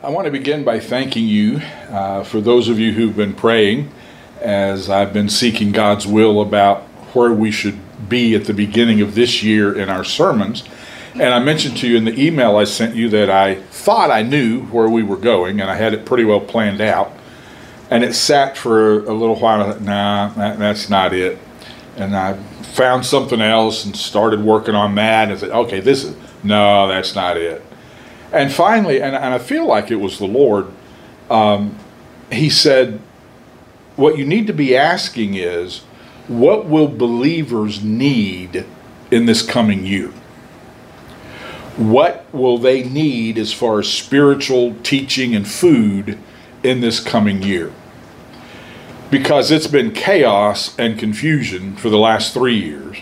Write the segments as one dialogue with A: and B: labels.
A: I want to begin by thanking you uh, for those of you who've been praying as I've been seeking God's will about where we should be at the beginning of this year in our sermons. And I mentioned to you in the email I sent you that I thought I knew where we were going and I had it pretty well planned out. And it sat for a little while. Thought, nah, that, that's not it. And I found something else and started working on that. And said, okay, this is, no, that's not it. And finally, and, and I feel like it was the Lord, um, He said, What you need to be asking is, what will believers need in this coming year? What will they need as far as spiritual teaching and food in this coming year? Because it's been chaos and confusion for the last three years.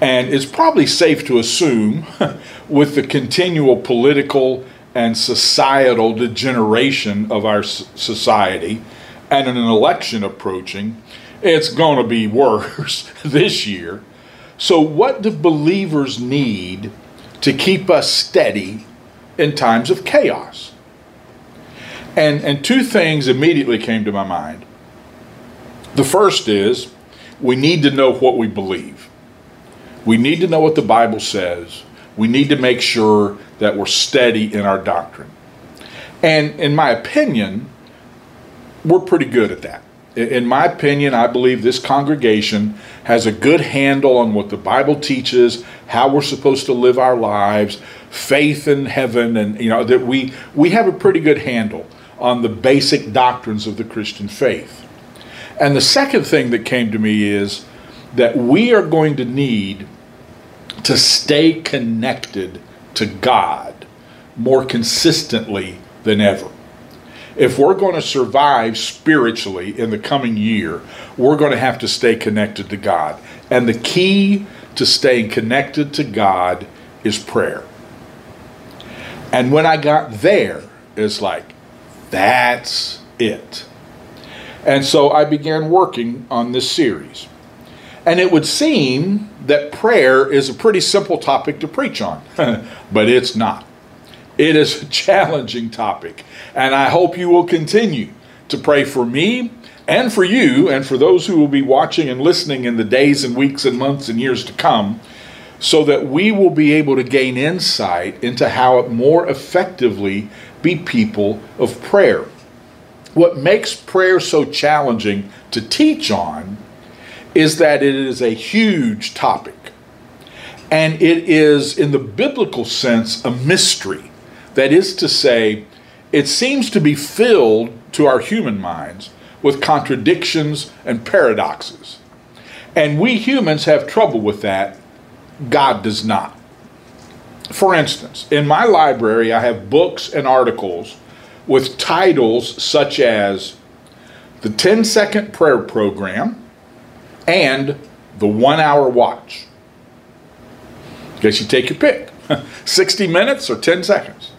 A: And it's probably safe to assume, with the continual political and societal degeneration of our society and an election approaching, it's going to be worse this year. So, what do believers need to keep us steady in times of chaos? And, and two things immediately came to my mind. The first is we need to know what we believe. We need to know what the Bible says. We need to make sure that we're steady in our doctrine. And in my opinion, we're pretty good at that. In my opinion, I believe this congregation has a good handle on what the Bible teaches, how we're supposed to live our lives, faith in heaven, and you know that we we have a pretty good handle on the basic doctrines of the Christian faith. And the second thing that came to me is that we are going to need to stay connected to God more consistently than ever. If we're going to survive spiritually in the coming year, we're going to have to stay connected to God. And the key to staying connected to God is prayer. And when I got there, it's like, that's it. And so I began working on this series. And it would seem that prayer is a pretty simple topic to preach on, but it's not. It is a challenging topic, and I hope you will continue to pray for me and for you and for those who will be watching and listening in the days and weeks and months and years to come so that we will be able to gain insight into how it more effectively be people of prayer. What makes prayer so challenging to teach on is that it is a huge topic. And it is, in the biblical sense, a mystery. That is to say, it seems to be filled to our human minds with contradictions and paradoxes. And we humans have trouble with that. God does not. For instance, in my library, I have books and articles with titles such as The 10 Second Prayer Program and the one hour watch. Guess you take your pick 60 minutes or 10 seconds.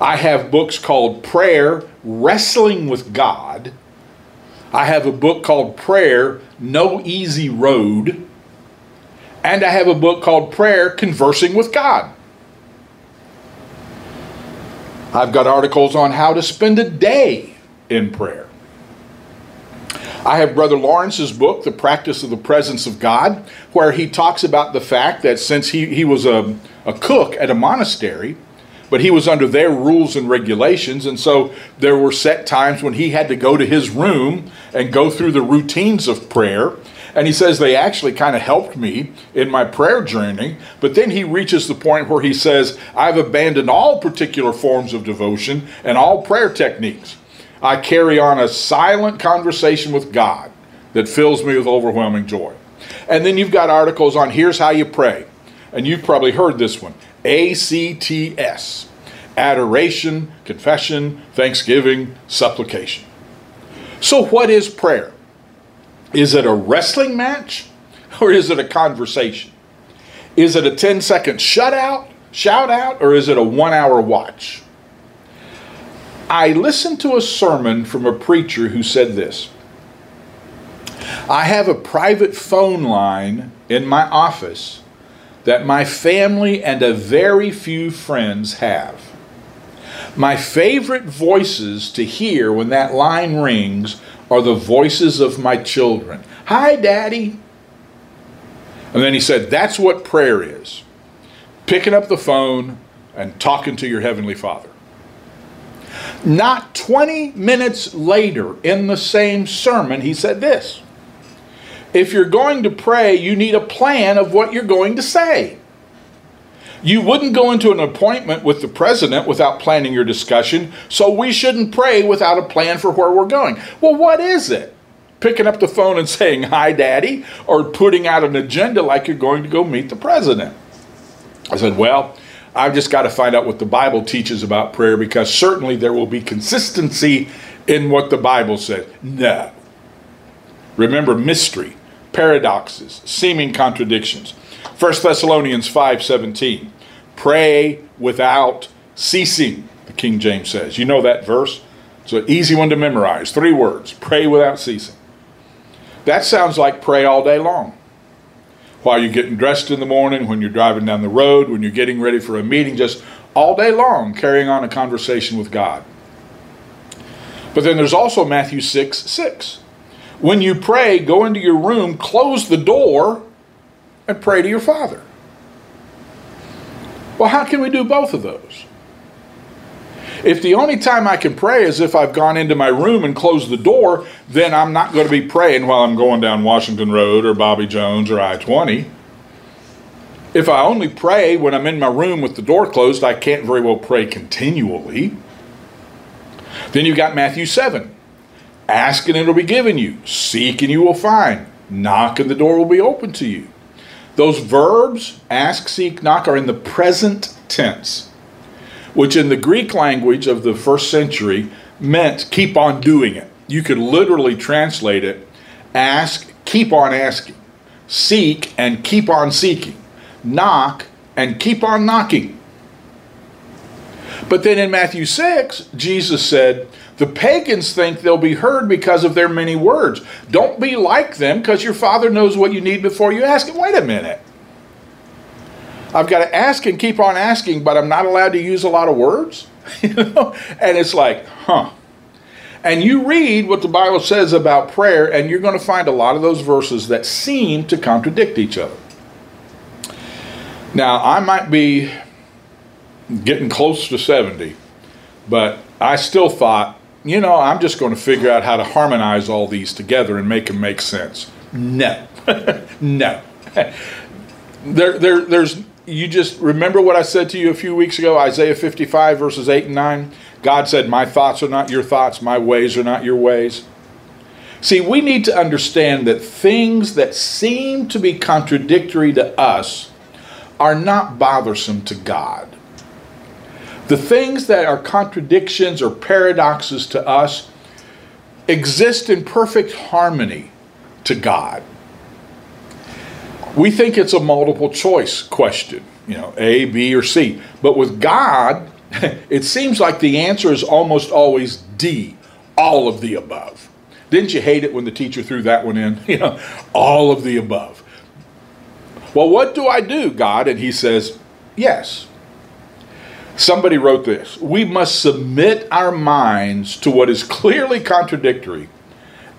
A: I have books called Prayer Wrestling with God. I have a book called Prayer No Easy Road. And I have a book called Prayer Conversing with God. I've got articles on how to spend a day in prayer. I have Brother Lawrence's book, The Practice of the Presence of God, where he talks about the fact that since he, he was a, a cook at a monastery, but he was under their rules and regulations, and so there were set times when he had to go to his room and go through the routines of prayer. And he says they actually kind of helped me in my prayer journey. But then he reaches the point where he says, I've abandoned all particular forms of devotion and all prayer techniques. I carry on a silent conversation with God that fills me with overwhelming joy. And then you've got articles on here's how you pray. And you've probably heard this one ACTS adoration, confession, thanksgiving, supplication. So, what is prayer? Is it a wrestling match or is it a conversation? Is it a 10 second shutout, shout out, or is it a one hour watch? I listened to a sermon from a preacher who said this I have a private phone line in my office that my family and a very few friends have. My favorite voices to hear when that line rings are the voices of my children. Hi, Daddy. And then he said, That's what prayer is picking up the phone and talking to your Heavenly Father. Not 20 minutes later in the same sermon, he said this If you're going to pray, you need a plan of what you're going to say. You wouldn't go into an appointment with the president without planning your discussion, so we shouldn't pray without a plan for where we're going. Well, what is it? Picking up the phone and saying, Hi, Daddy, or putting out an agenda like you're going to go meet the president. I said, Well, I've just got to find out what the Bible teaches about prayer because certainly there will be consistency in what the Bible said. No. Remember mystery, paradoxes, seeming contradictions. 1 Thessalonians 5:17. Pray without ceasing, the King James says. You know that verse? It's an easy one to memorize. Three words. Pray without ceasing. That sounds like pray all day long while you're getting dressed in the morning, when you're driving down the road, when you're getting ready for a meeting, just all day long carrying on a conversation with God. But then there's also Matthew 6 6. When you pray, go into your room, close the door, and pray to your Father. Well, how can we do both of those? If the only time I can pray is if I've gone into my room and closed the door, then I'm not going to be praying while I'm going down Washington Road or Bobby Jones or I 20. If I only pray when I'm in my room with the door closed, I can't very well pray continually. Then you've got Matthew 7. Ask and it'll be given you. Seek and you will find. Knock and the door will be open to you. Those verbs, ask, seek, knock, are in the present tense which in the Greek language of the first century meant keep on doing it. You could literally translate it ask, keep on asking, seek, and keep on seeking, knock, and keep on knocking. But then in Matthew 6, Jesus said, The pagans think they'll be heard because of their many words. Don't be like them because your Father knows what you need before you ask Him. Wait a minute. I've got to ask and keep on asking, but I'm not allowed to use a lot of words. you know? And it's like, huh. And you read what the Bible says about prayer, and you're going to find a lot of those verses that seem to contradict each other. Now, I might be getting close to 70, but I still thought, you know, I'm just going to figure out how to harmonize all these together and make them make sense. No, no. there, there, there's you just remember what I said to you a few weeks ago, Isaiah 55, verses 8 and 9? God said, My thoughts are not your thoughts, my ways are not your ways. See, we need to understand that things that seem to be contradictory to us are not bothersome to God. The things that are contradictions or paradoxes to us exist in perfect harmony to God we think it's a multiple choice question, you know, A, B, or C. But with God, it seems like the answer is almost always D, all of the above. Didn't you hate it when the teacher threw that one in? You know, all of the above. Well, what do I do, God? And he says, yes. Somebody wrote this We must submit our minds to what is clearly contradictory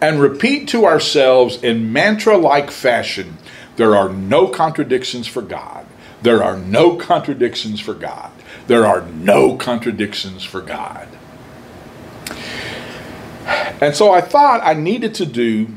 A: and repeat to ourselves in mantra like fashion there are no contradictions for God. There are no contradictions for God. There are no contradictions for God. And so I thought I needed to do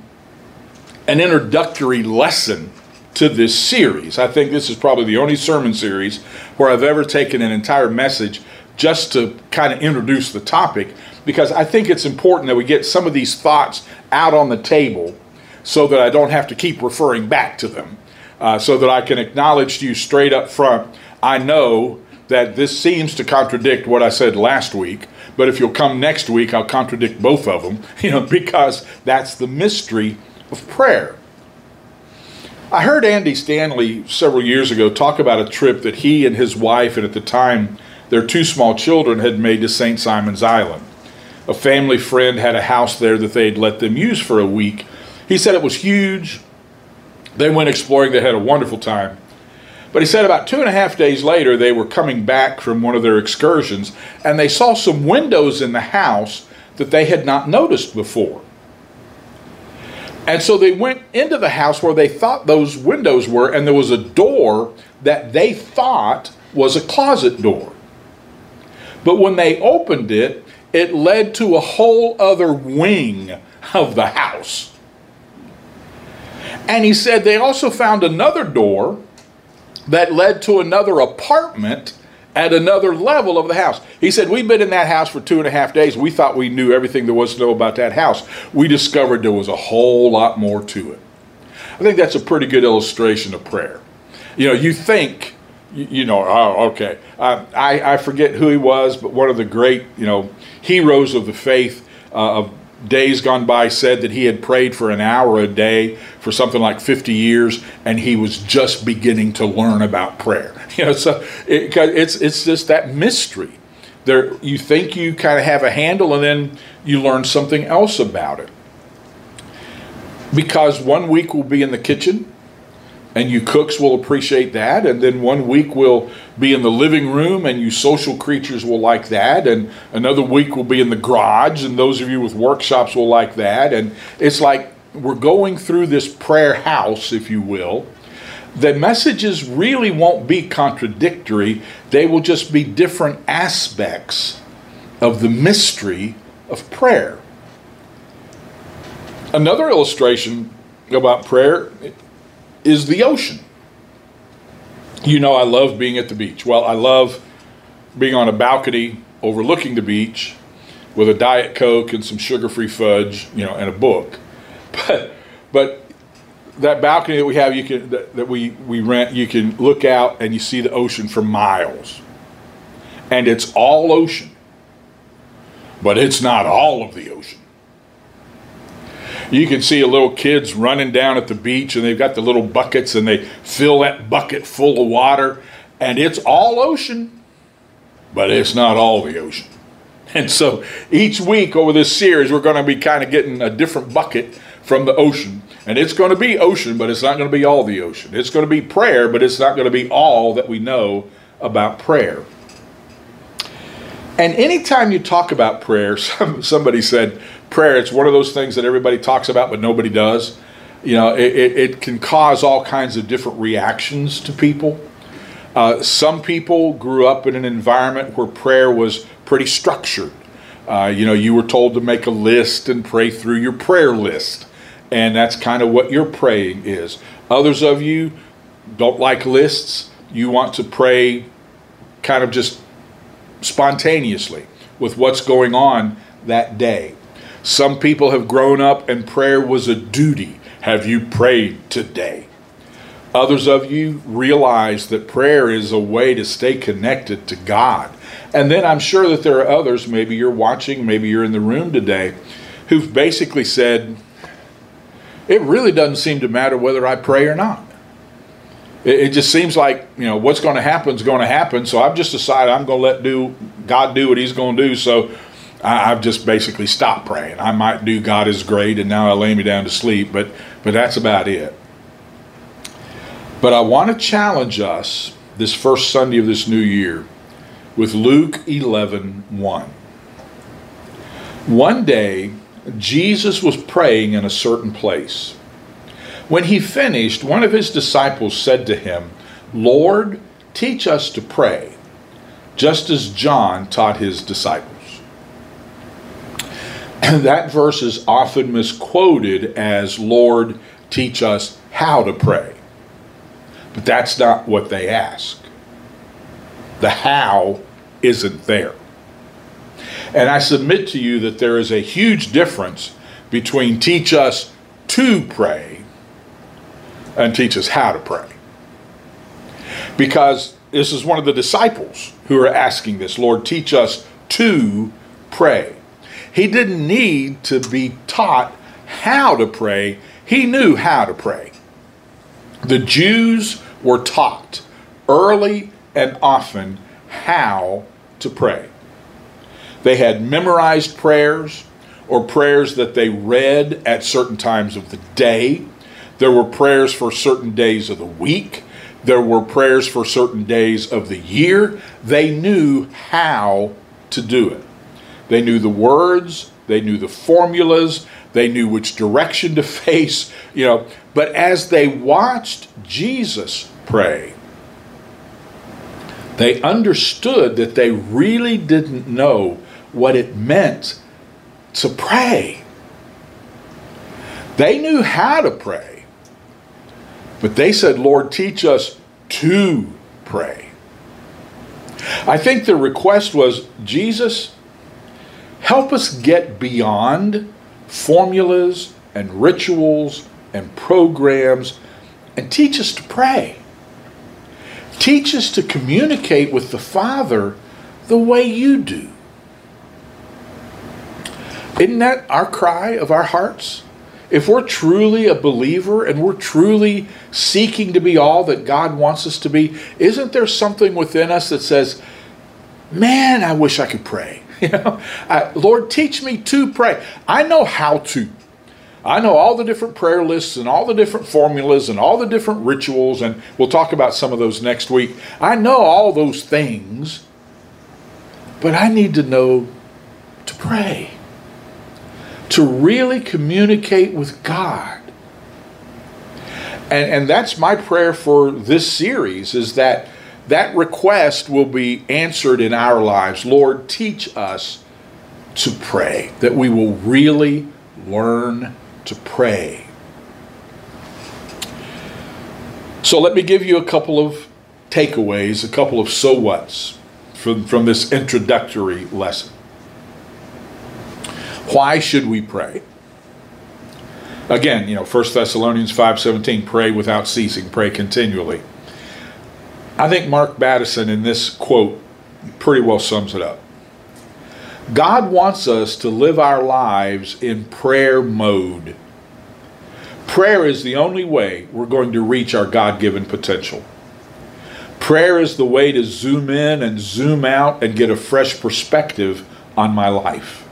A: an introductory lesson to this series. I think this is probably the only sermon series where I've ever taken an entire message just to kind of introduce the topic because I think it's important that we get some of these thoughts out on the table so that I don't have to keep referring back to them, uh, so that I can acknowledge to you straight up front. I know that this seems to contradict what I said last week, but if you'll come next week, I'll contradict both of them, you know, because that's the mystery of prayer. I heard Andy Stanley several years ago talk about a trip that he and his wife, and at the time their two small children, had made to St. Simon's Island. A family friend had a house there that they'd let them use for a week, he said it was huge. They went exploring, they had a wonderful time. But he said about two and a half days later, they were coming back from one of their excursions and they saw some windows in the house that they had not noticed before. And so they went into the house where they thought those windows were, and there was a door that they thought was a closet door. But when they opened it, it led to a whole other wing of the house. And he said they also found another door that led to another apartment at another level of the house. He said, We've been in that house for two and a half days. We thought we knew everything there was to know about that house. We discovered there was a whole lot more to it. I think that's a pretty good illustration of prayer. You know, you think, you, know, oh, okay. Uh, I, I forget who he was, but one of the great, you know, heroes of the faith uh, of days gone by said that he had prayed for an hour a day for something like 50 years and he was just beginning to learn about prayer. You know so it, it's it's just that mystery. There you think you kind of have a handle and then you learn something else about it. Because one week we'll be in the kitchen and you cooks will appreciate that. And then one week we'll be in the living room and you social creatures will like that. And another week we'll be in the garage and those of you with workshops will like that. And it's like we're going through this prayer house if you will the messages really won't be contradictory. They will just be different aspects of the mystery of prayer. Another illustration about prayer is the ocean. You know, I love being at the beach. Well, I love being on a balcony overlooking the beach with a diet coke and some sugar-free fudge, you know, and a book. But but that balcony that we have, you can that, that we we rent, you can look out and you see the ocean for miles, and it's all ocean. But it's not all of the ocean you can see a little kids running down at the beach and they've got the little buckets and they fill that bucket full of water and it's all ocean but it's not all the ocean. And so each week over this series we're going to be kind of getting a different bucket from the ocean. And it's going to be ocean but it's not going to be all the ocean. It's going to be prayer but it's not going to be all that we know about prayer. And anytime you talk about prayer, some, somebody said, prayer, it's one of those things that everybody talks about but nobody does. You know, it, it, it can cause all kinds of different reactions to people. Uh, some people grew up in an environment where prayer was pretty structured. Uh, you know, you were told to make a list and pray through your prayer list. And that's kind of what your praying is. Others of you don't like lists. You want to pray kind of just spontaneously with what's going on that day. Some people have grown up and prayer was a duty. Have you prayed today? Others of you realize that prayer is a way to stay connected to God. And then I'm sure that there are others, maybe you're watching, maybe you're in the room today, who've basically said, it really doesn't seem to matter whether I pray or not. It, just seems like, you know, what's going to happen is going to happen. So I've just decided I'm going to let do God do what he's going to do. So I, have just basically stopped praying. I might do God is great, and now I lay me down to sleep, but but that's about it. But I want to challenge us this first Sunday of this new year with Luke 11 1. One day, Jesus was praying in a certain place. When he finished, one of his disciples said to him, Lord, teach us to pray, just as John taught his disciples. that verse is often misquoted as, Lord, teach us how to pray. But that's not what they ask. The how isn't there. And I submit to you that there is a huge difference between teach us to pray and teach us how to pray. Because this is one of the disciples who are asking this Lord, teach us to pray. He didn't need to be taught how to pray, he knew how to pray. The Jews were taught early and often how to pray. They had memorized prayers or prayers that they read at certain times of the day. There were prayers for certain days of the week. There were prayers for certain days of the year. They knew how to do it. They knew the words, they knew the formulas, they knew which direction to face, you know. But as they watched Jesus pray, they understood that they really didn't know what it meant to pray. They knew how to pray, but they said, Lord, teach us to pray. I think the request was, Jesus, help us get beyond formulas and rituals and programs and teach us to pray. Teach us to communicate with the Father the way you do. Isn't that our cry of our hearts? If we're truly a believer and we're truly seeking to be all that God wants us to be, isn't there something within us that says, Man, I wish I could pray? You know, I, Lord, teach me to pray. I know how to. I know all the different prayer lists and all the different formulas and all the different rituals, and we'll talk about some of those next week. I know all those things, but I need to know to pray to really communicate with God. And, and that's my prayer for this series is that that request will be answered in our lives. Lord, teach us to pray, that we will really learn to pray. So let me give you a couple of takeaways, a couple of so whats from, from this introductory lesson. Why should we pray? Again, you know, 1 Thessalonians 5:17, pray without ceasing, pray continually. I think Mark Batterson in this quote pretty well sums it up. God wants us to live our lives in prayer mode. Prayer is the only way we're going to reach our God given potential. Prayer is the way to zoom in and zoom out and get a fresh perspective on my life.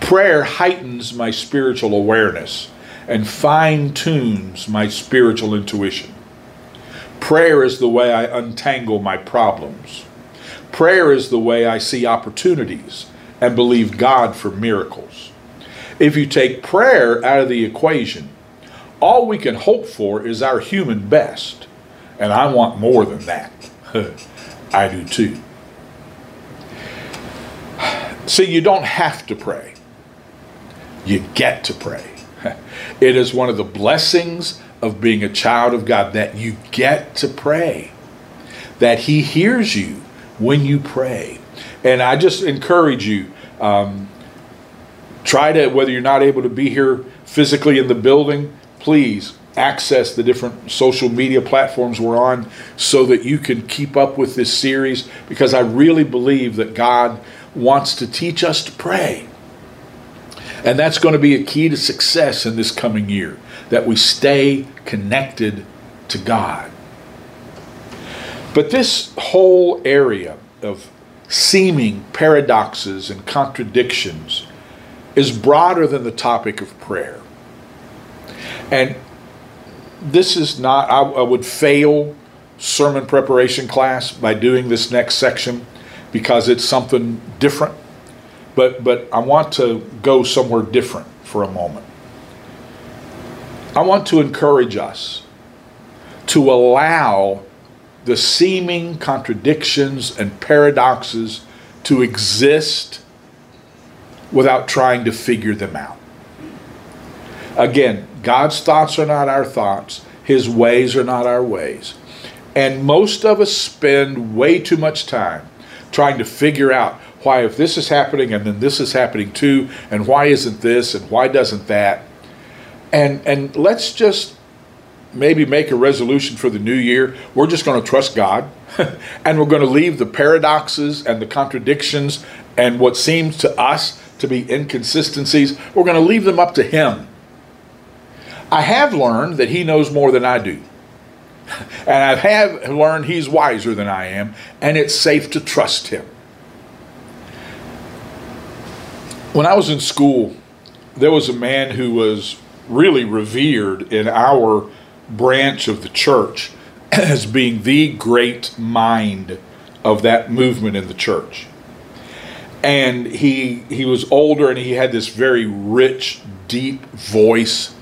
A: Prayer heightens my spiritual awareness and fine tunes my spiritual intuition. Prayer is the way I untangle my problems. Prayer is the way I see opportunities and believe God for miracles. If you take prayer out of the equation, all we can hope for is our human best. And I want more than that. I do too. See, you don't have to pray. You get to pray. It is one of the blessings of being a child of God that you get to pray, that He hears you when you pray. And I just encourage you um, try to, whether you're not able to be here physically in the building, please access the different social media platforms we're on so that you can keep up with this series because I really believe that God wants to teach us to pray. And that's going to be a key to success in this coming year that we stay connected to God. But this whole area of seeming paradoxes and contradictions is broader than the topic of prayer. And this is not, I, I, would fail sermon preparation class by doing this next section because it's something different but, but I want to go somewhere different for a moment. I want to encourage us to allow the seeming contradictions and paradoxes to exist without trying to figure them out. Again, God's thoughts are not our thoughts, His ways are not our ways. And most of us spend way too much time trying to figure out why if this is happening and then this is happening too and why isn't this and why doesn't that and and let's just maybe make a resolution for the new year. We're just going to trust god and we're going to leave the paradoxes and the contradictions and what seems to us to be inconsistencies we're going to leave them up to him. I have learned that he knows more than i do. And i have learned he's wiser than i am and it's safe to trust him. When I was in school, there was a man who was really revered in our branch of the church. as being the great mind of that movement in the church. And he he was older and he had this very rich, deep voice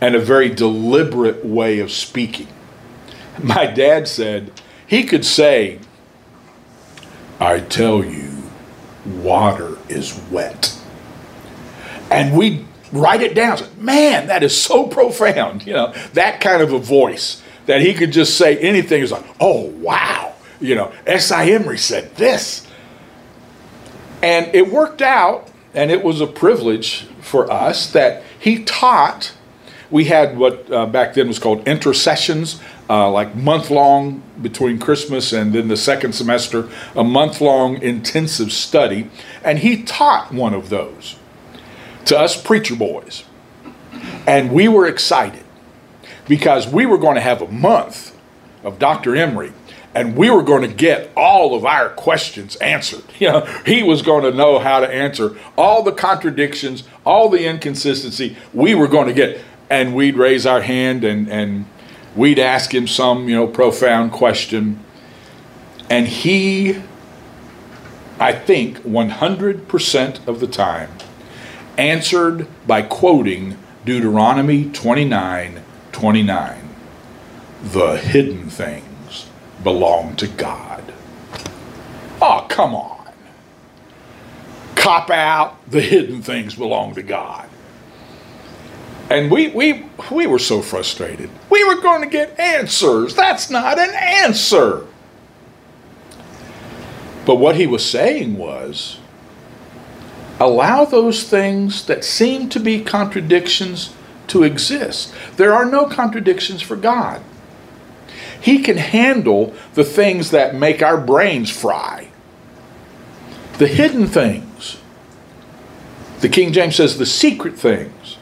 A: and a very deliberate way of speaking. My dad said he could say, I tell you, water is wet. And we write it down. Man, that is so profound. You know, that kind of a voice that he could just say anything. It's like, oh, wow. You know, S.I. Emery said this. And it worked out, and it was a privilege for us that he taught. We had what uh, back then was called intercessions, uh, like month long between Christmas and then the second semester, a month long intensive study. And he taught one of those to us preacher boys. And we were excited because we were going to have a month of Dr. Emery and we were going to get all of our questions answered. You know, he was going to know how to answer all the contradictions, all the inconsistency. We were going to get, and we'd raise our hand and and we'd ask him some, you know, profound question, and he, I think, 100% of the time, answered by quoting Deuteronomy 29 29. The hidden things belong to God. Oh, come on. Cop out, the hidden things belong to God. And we, we, we were so frustrated. We were going to get answers. That's not an answer. But what he was saying was allow those things that seem to be contradictions to exist. There are no contradictions for God. He can handle the things that make our brains fry, the hidden things. The King James says the secret things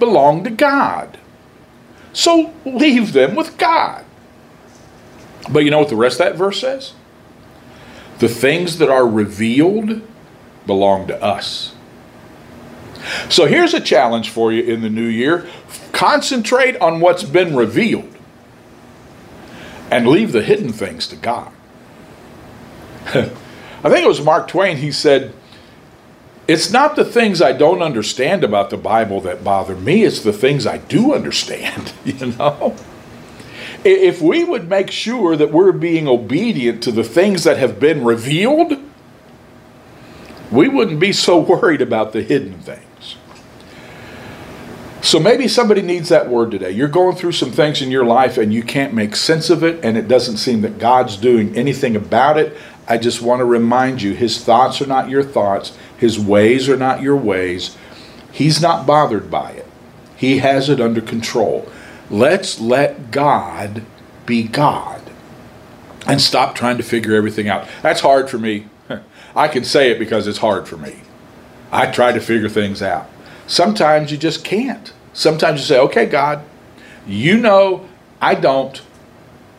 A: belong to God. So leave them with God. But you know what the rest of that verse says? The things that are revealed belong to us. So here's a challenge for you in the new year concentrate on what's been revealed and leave the hidden things to God. I think it was Mark Twain, he said, It's not the things I don't understand about the Bible that bother me, it's the things I do understand, you know? If we would make sure that we're being obedient to the things that have been revealed, we wouldn't be so worried about the hidden things. So maybe somebody needs that word today. You're going through some things in your life and you can't make sense of it, and it doesn't seem that God's doing anything about it. I just want to remind you His thoughts are not your thoughts, His ways are not your ways. He's not bothered by it, He has it under control. Let's let God be God and stop trying to figure everything out. That's hard for me. I can say it because it's hard for me. I try to figure things out. Sometimes you just can't. Sometimes you say, okay, God, you know I don't.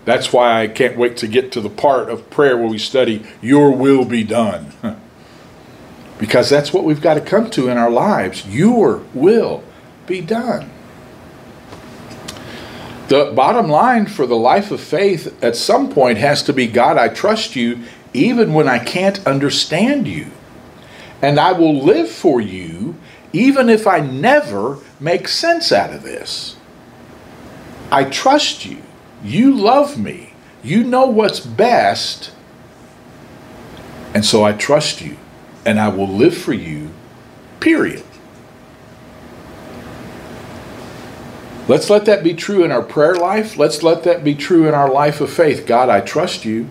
A: That's why I can't wait to get to the part of prayer where we study, Your will be done. because that's what we've got to come to in our lives. Your will be done. The bottom line for the life of faith at some point has to be God, I trust you even when I can't understand you. And I will live for you even if I never make sense out of this. I trust you. You love me. You know what's best. And so I trust you. And I will live for you, period. Let's let that be true in our prayer life. Let's let that be true in our life of faith. God, I trust you.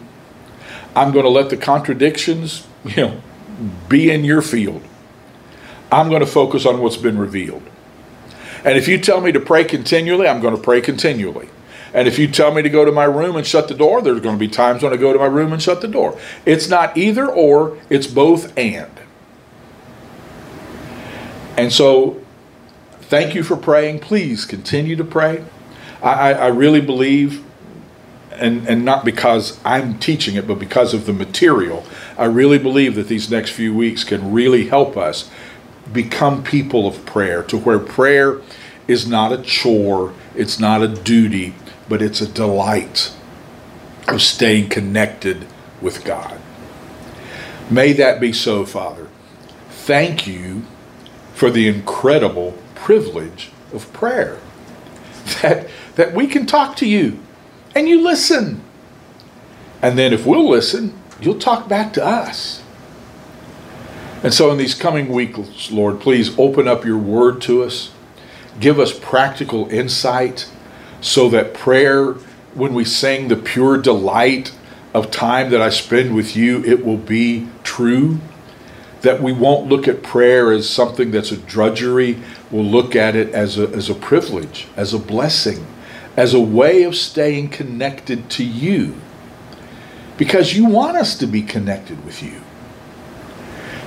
A: I'm going to let the contradictions, you know, be in your field. I'm going to focus on what's been revealed. And if you tell me to pray continually, I'm going to pray continually. And if you tell me to go to my room and shut the door, there's going to be times when I go to my room and shut the door. It's not either or, it's both and. And so, thank you for praying. Please continue to pray. I, I really believe and, and not because I'm teaching it, but because of the material, I really believe that these next few weeks can really help us become people of prayer to where prayer is not a chore, it's not a duty, but it's a delight. of staying connected with God. May that be so, Father. Thank you for the incredible privilege of prayer. That, that we can talk to you and you listen. And then if we'll listen, you'll talk back to us. And so in these coming weeks, Lord, please open up your word to us. Give us practical insight so that prayer, when we sing the pure delight of time that I spend with you, it will be true. That we won't look at prayer as something that's a drudgery. We'll look at it as a, as a privilege, as a blessing, as a way of staying connected to you. Because you want us to be connected with you.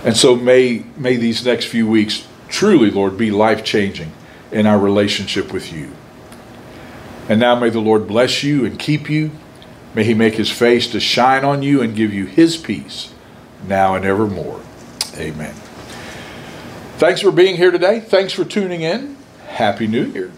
A: And so may, may these next few weeks truly, Lord, be life changing in our relationship with you. And now may the Lord bless you and keep you. May he make his face to shine on you and give you his peace now and evermore. Amen. Thanks for being here today. Thanks for tuning in. Happy New Year.